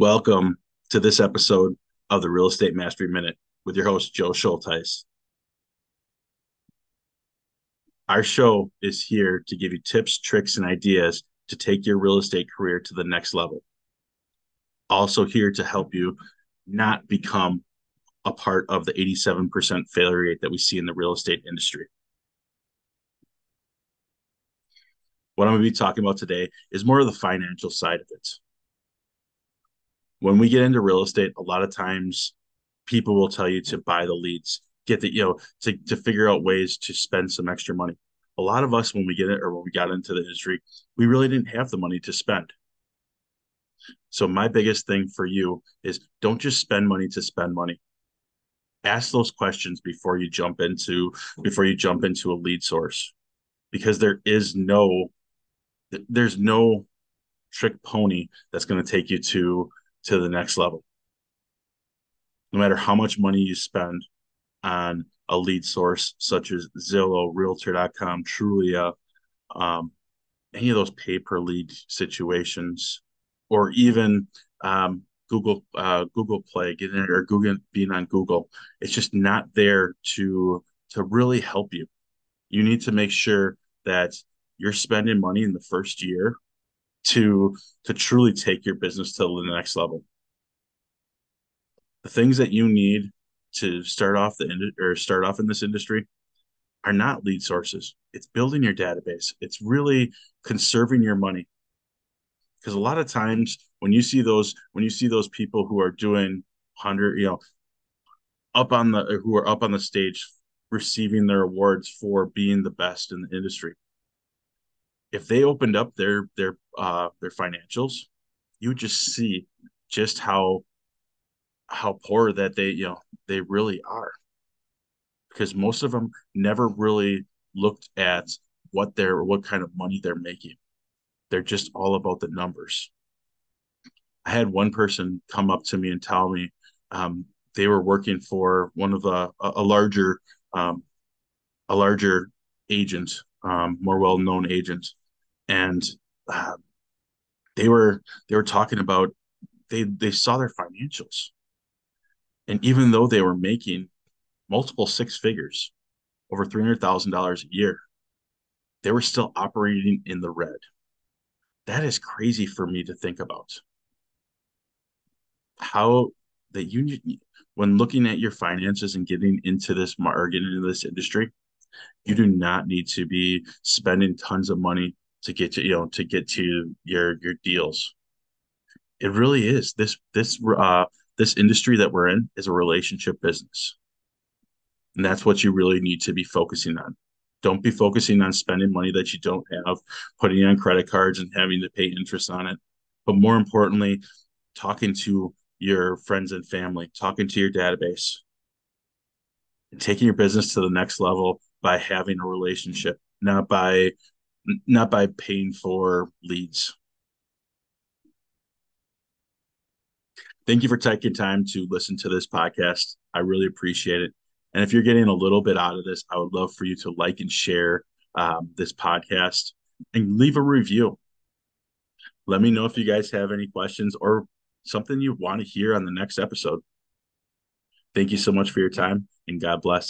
Welcome to this episode of the Real Estate Mastery Minute with your host, Joe Schulteis. Our show is here to give you tips, tricks, and ideas to take your real estate career to the next level. Also, here to help you not become a part of the 87% failure rate that we see in the real estate industry. What I'm going to be talking about today is more of the financial side of it. When we get into real estate, a lot of times people will tell you to buy the leads, get the, you know, to, to figure out ways to spend some extra money. A lot of us, when we get it or when we got into the industry, we really didn't have the money to spend. So my biggest thing for you is don't just spend money to spend money. Ask those questions before you jump into before you jump into a lead source because there is no there's no trick pony that's going to take you to to the next level. No matter how much money you spend on a lead source such as Zillow, Realtor.com, Trulia, um, any of those pay per lead situations, or even um, Google uh, Google Play, getting or Google being on Google, it's just not there to to really help you. You need to make sure that you're spending money in the first year to to truly take your business to the next level. The things that you need to start off the or start off in this industry are not lead sources. It's building your database. It's really conserving your money. Because a lot of times when you see those when you see those people who are doing hundred, you know, up on the who are up on the stage receiving their awards for being the best in the industry, if they opened up their their uh their financials, you would just see just how how poor that they you know they really are. Because most of them never really looked at what they're what kind of money they're making. They're just all about the numbers. I had one person come up to me and tell me um, they were working for one of the a, a larger um, a larger agent um, more well-known agent and uh, they were they were talking about they they saw their financials. And even though they were making multiple six figures over $300000 a year they were still operating in the red. That is crazy for me to think about. How that you when looking at your finances and getting into this market into this industry you do not need to be spending tons of money to get to you know to get to your your deals. It really is. This this uh this industry that we're in is a relationship business. And that's what you really need to be focusing on. Don't be focusing on spending money that you don't have putting on credit cards and having to pay interest on it. But more importantly talking to your friends and family talking to your database and taking your business to the next level by having a relationship not by not by paying for leads. Thank you for taking time to listen to this podcast. I really appreciate it. And if you're getting a little bit out of this, I would love for you to like and share um, this podcast and leave a review. Let me know if you guys have any questions or something you want to hear on the next episode. Thank you so much for your time and God bless.